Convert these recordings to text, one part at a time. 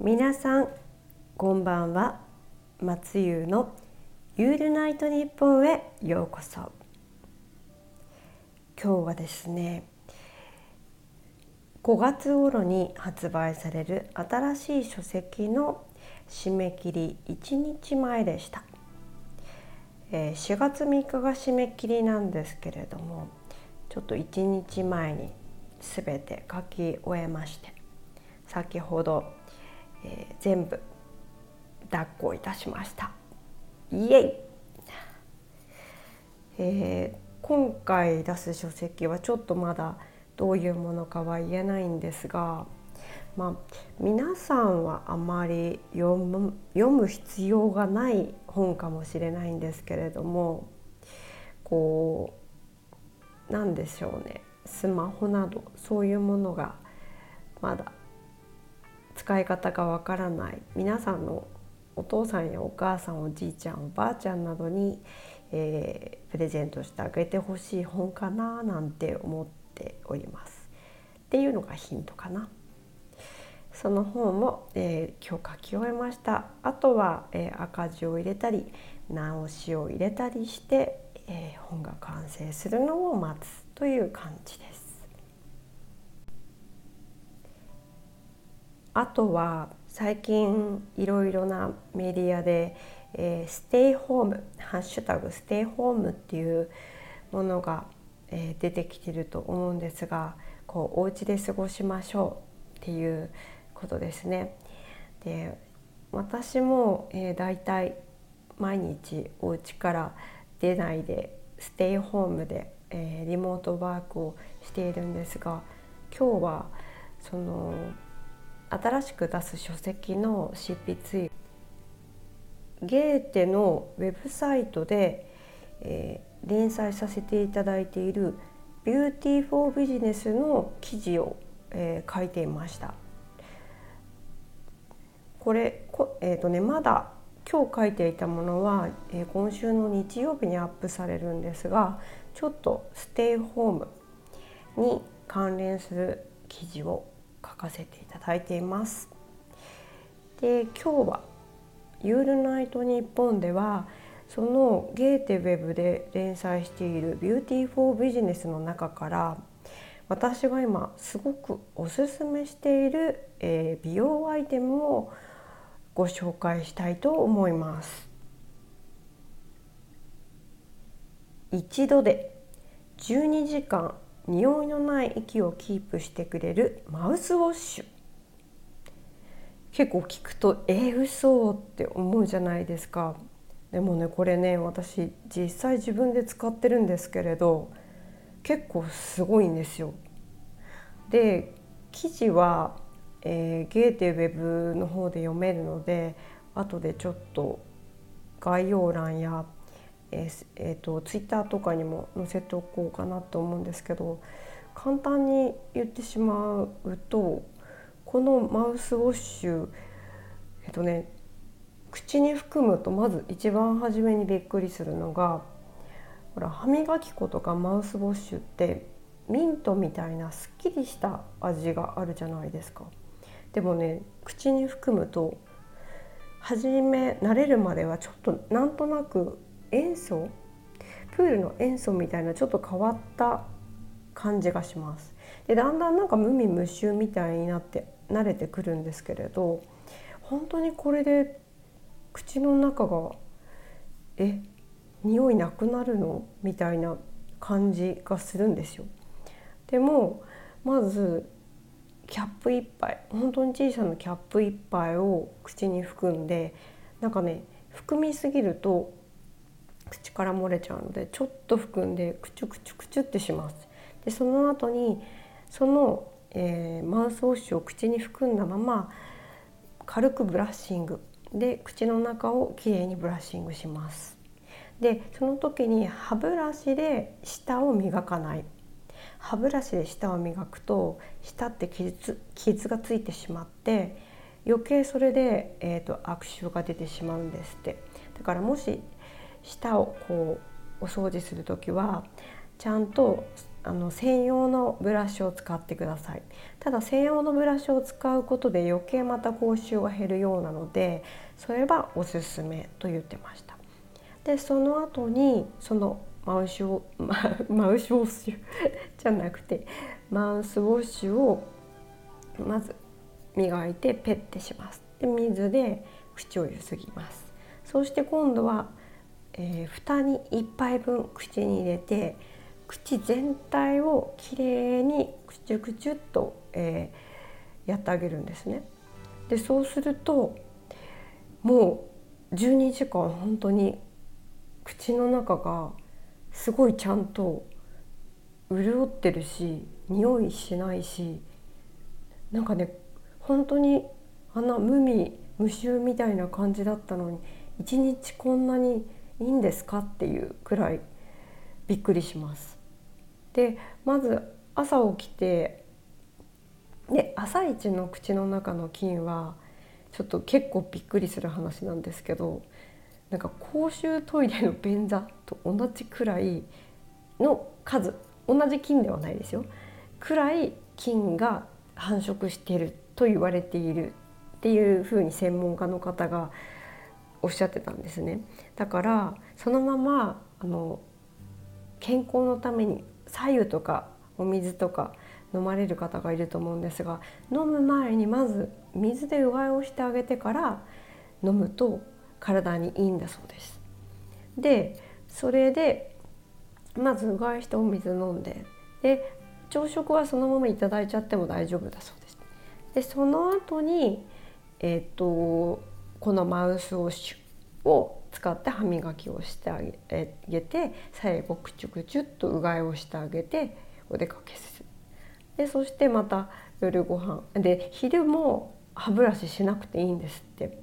皆さんこんばんは。松優のユールナイトニッポンへようこそ。今日はですね5月頃に発売される新しい書籍の締め切り1日前でした。4月3日が締め切りなんですけれどもちょっと1日前に全て書き終えまして先ほどえー、全部抱っこいたしました。イエイ、えー、今回出す書籍はちょっとまだどういうものかは言えないんですが、まあ、皆さんはあまり読む読む必要がない本かもしれないんですけれどもこうなんでしょうね。スマホなどそういうものがまだ使い方がわからない皆さんのお父さんやお母さんおじいちゃんおばあちゃんなどに、えー、プレゼントしてあげてほしい本かななんて思っております。っていうのがヒントかな。その本も、えー、今日書き終えました。あとは、えー、赤字を入れたり直しを入れたりして、え、本が完成するのを待つという感じです。あとは最近いろいろなメディアで、えー、ステイホーム「ハッシュタグステイホーム」っていうものが、えー、出てきてると思うんですがこうお家で過ごしましょうっていうことですね。で私も、えー、だいたい毎日お家から出ないでステイホームで、えー、リモートワークをしているんですが今日はその新しく出す書籍の執筆ゲーテのウェブサイトで、えー、連載させていただいている「 Beauty for Business」の記事を、えー、書いていました。これこ、えーとね、まだ今日書いていたものは、えー、今週の日曜日にアップされるんですがちょっとステイホームに関連する記事を書かせていただいています。で今日は「ユールナイトニッポン」ではそのゲーテウェブで連載している「ビューティー・フォー・ビジネス」の中から私が今すごくおすすめしている、えー、美容アイテムをご紹介したいと思います。一度で12時間匂いのない息をキープしてくれるマウスウォッシュ。結構聞くとえー、嘘って思うじゃないですか。でもねこれね私実際自分で使ってるんですけれど結構すごいんですよ。で記事は、えー、ゲーテウェブの方で読めるので後でちょっと概要欄やえーえーと、ツイッターとかにも載せておこうかなと思うんですけど簡単に言ってしまうとこのマウスウォッシュえっ、ー、とね口に含むとまず一番初めにびっくりするのがほら歯磨き粉とかマウスウォッシュってミントみたいなすっきりした味があるじゃないですか。でもね口に含むと初め慣れるまではちょっとなんとなく塩素プールの塩素みたいなちょっと変わった感じがします。でだんだんなんか無味無臭みたいになって慣れてくるんですけれど本当にこれで口の中がえ匂いなくなるのみたいな感じがするんですよ。でもまずキャップ1杯本当に小さなキャップ1杯を口に含んでなんかね含みすぎると口から漏れちゃうのでちょっと含んでクチュクチュクチュってします。でその後にその、えー、マウスウォッシュを口に含んだまま軽くブラッシングで口の中をきれいにブラッシングします。でその時に歯ブラシで舌を磨かない歯ブラシで舌を磨くと舌って傷傷がついてしまって余計それで、えーと悪臭が出てしまうんですってだからもし舌をこうお掃除する時はちゃんとあの専用のブラシを使ってください。ただ専用のブラシを使うことで余計また口臭が減るようなのでそれはおすすめと言ってました。でその後にそのマウスウォマウスウォッシュ じゃなくてマウスウォッシュをまず磨いてペッてします。で水で口をゆすぎます。そして今度は、えー、蓋に1杯分口に入れて口全体をきれいにくちゅくちゅっと、えー、やってあげるんですね。でそうするともう12時間本当に口の中がすごいちゃんと潤ってるし匂いしないしなんかね本当にあんな無味無臭みたいな感じだったのに一日こんなにいいんですか？っていうくらいびっくりします。でまず朝起きてで朝一の口の中の菌はちょっと結構びっくりする話なんですけどなんか公衆トイレの便座と同じくらいの数同じ菌ではないですよくらい菌が繁殖してると言われているっていうふうに専門家の方がおっしゃってたんですねだからそのままあの健康のために白湯とかお水とか飲まれる方がいると思うんですが飲む前にまず水でうがいをしてあげてから飲むと体にいいんだそうです。でそれでまずうがいしてお水飲んでで朝食はそのままいただいちゃっても大丈夫だそうです。でその後にえっ、ー、とこのマウスウォッシュを使って歯磨きをしてあげて最後くちゅくちゅっとうがいをしてあげてお出かけする。でそしてまた夜ご飯。で昼も歯ブラシしなくていいんですって。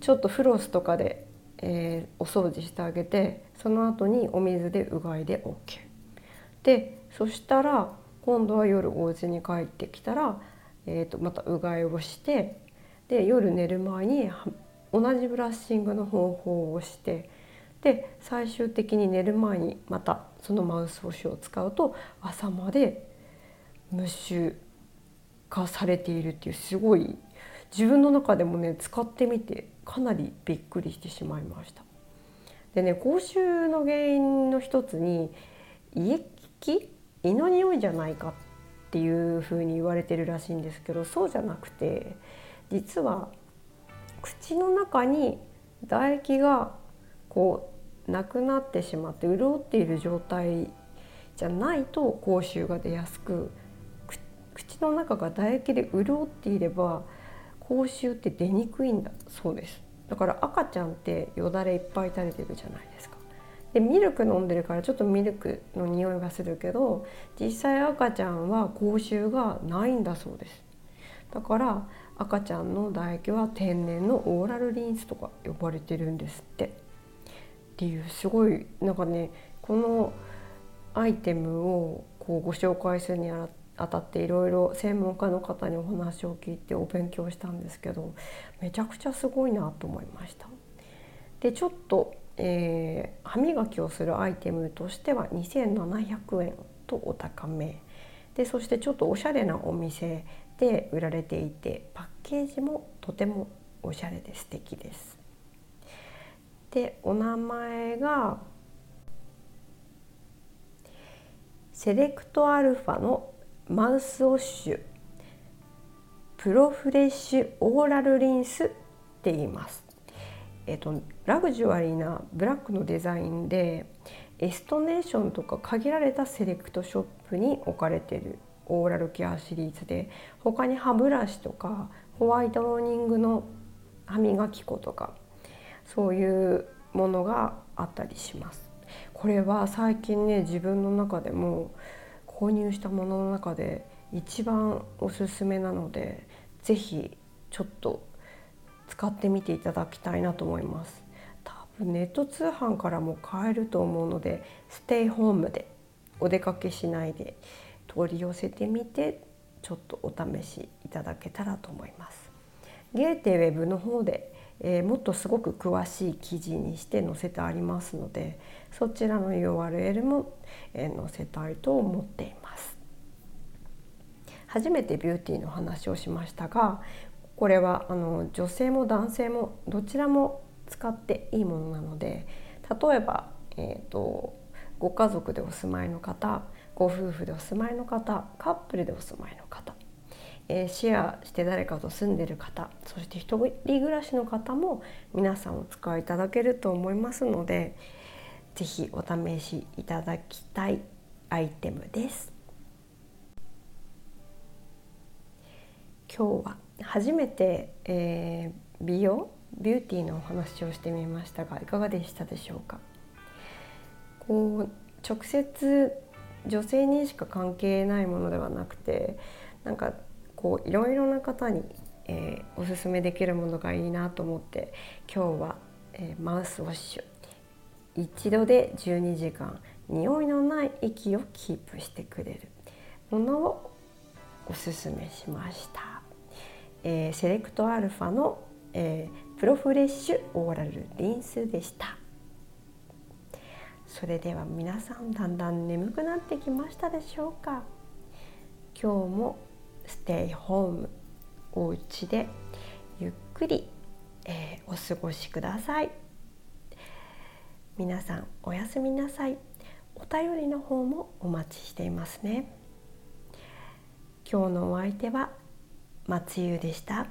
ちょっとフロスとかで、えー、お掃除してあげてその後にお水でうがいで OK でそしたら今度は夜お家に帰ってきたら、えー、とまたうがいをしてで夜寝る前に同じブラッシングの方法をしてで最終的に寝る前にまたそのマウスウォッシュを使うと朝まで無臭化されているっていうすごい自分の中でもね使ってみてかなりびっくりしてしまいました。でね口臭の原因の一つに胃液胃の匂いじゃないかっていうふうに言われてるらしいんですけどそうじゃなくて実は口の中に唾液がこうなくなってしまって潤っている状態じゃないと口臭が出やすく口の中が唾液で潤っていれば口臭って出にくいんだそうです。だから赤ちゃんってよだれいっぱい垂れてるじゃないですか。でミルク飲んでるからちょっとミルクの匂いがするけど実際赤ちゃんは口臭がないんだそうです。だから赤ちゃんの唾液は天然のオーラルリンスとか呼ばれてるんですってっていうすごいなんかねこのアイテムをこうご紹介するにあたっていろいろ専門家の方にお話を聞いてお勉強したんですけどめちゃくちゃすごいなと思いました。でちょっと、えー、歯磨きをするアイテムとしては2700円とお高めでそしてちょっとおしゃれなお店で売られていてパッケージもとてもおしゃれで素敵です。でお名前がセレクトアルファのマウスウォッシュプロフレッシュオーラルリンスって言います。えっと、ラグジュアリーなブラックのデザインでエストネーションとか限られたセレクトショップに置かれてるオーラルケアシリーズで他に歯ブラシとかホワイトーニングの歯磨き粉とかそういうものがあったりします。これは最近ね自分の中でも購入したものの中で一番おすすめなので是非ちょっと使ってみていただきたいなと思います。多分ネット通販からも買えると思うのでステイホームでお出かけしないで取り寄せてみてちょっとお試しいただけたらと思います。ゲーテウェブの方で、えー、もっとすごく詳しい記事にして載せてありますのでそちらの URL も、えー、載せたいと思っています初めてビューティーの話をしましたがこれはあの女性も男性もどちらも使っていいものなので例えば、えーと、ご家族でお住まいの方ご夫婦でお住まいの方カップルでお住まいの方、えー、シェアして誰かと住んでる方そして一人暮らしの方も皆さんお使いいただけると思いますので是非お試しいただきたいアイテムです。今日は初めて、えー、美容ビューティーのお話をしてみましたがいかがでしたでしょうか？こう直接女性にしか関係ないものではなくてなんかこういろいろな方に、えー、おすすめできるものがいいなと思って今日は、えー、マウスウォッシュ一度で12時間匂いのない息をキープしてくれるものをおすすめしました、えー、セレクトアルファの、えー、プロフレッシュオーラルリンスでした。それでは皆さんだんだん眠くなってきましたでしょうか？今日もステイホームお家でゆっくり、えー、お過ごしください。皆さんおやすみなさい。お便りの方もお待ちしていますね。今日のお相手は松優でした。